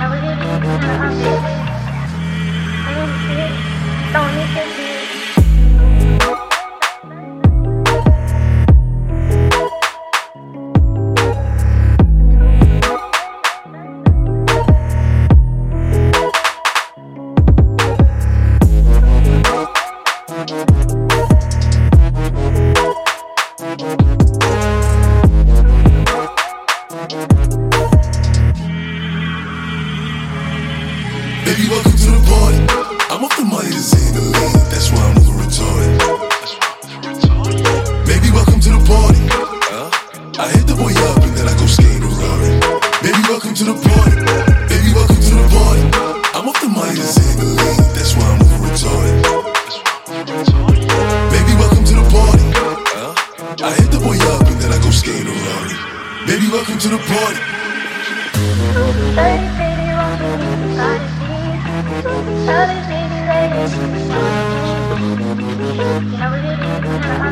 Now we're living in a baby, welcome to the party. I'm off the money to see the lead, that's why I'm over retarded. Baby, welcome to the party. I hit the boy up and then I go skate around. Rari. Baby, welcome to the party. Baby, welcome to the party. I'm off the money to see the lead, that's why I'm over retarded. Baby, welcome to the party. I hit the boy up and then I go skate around. Rari. Baby, welcome to the party. Baby, welcome to the party.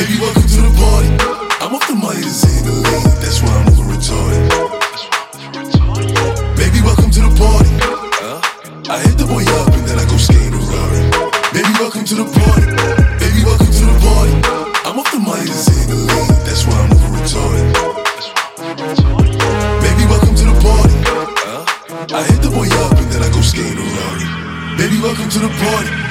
Baby, welcome to the party. I'm off the money to see the lead. That's why I'm over retarded. Baby, welcome to the party. I hit the boy up and then I go skate a Rari. Baby, welcome to the party. Baby, welcome to the party. I'm off the money to see the lead. That's why I'm over retarded. Baby, welcome to the party. I hit the boy up and then I go skate a Rari. Baby, welcome to the party.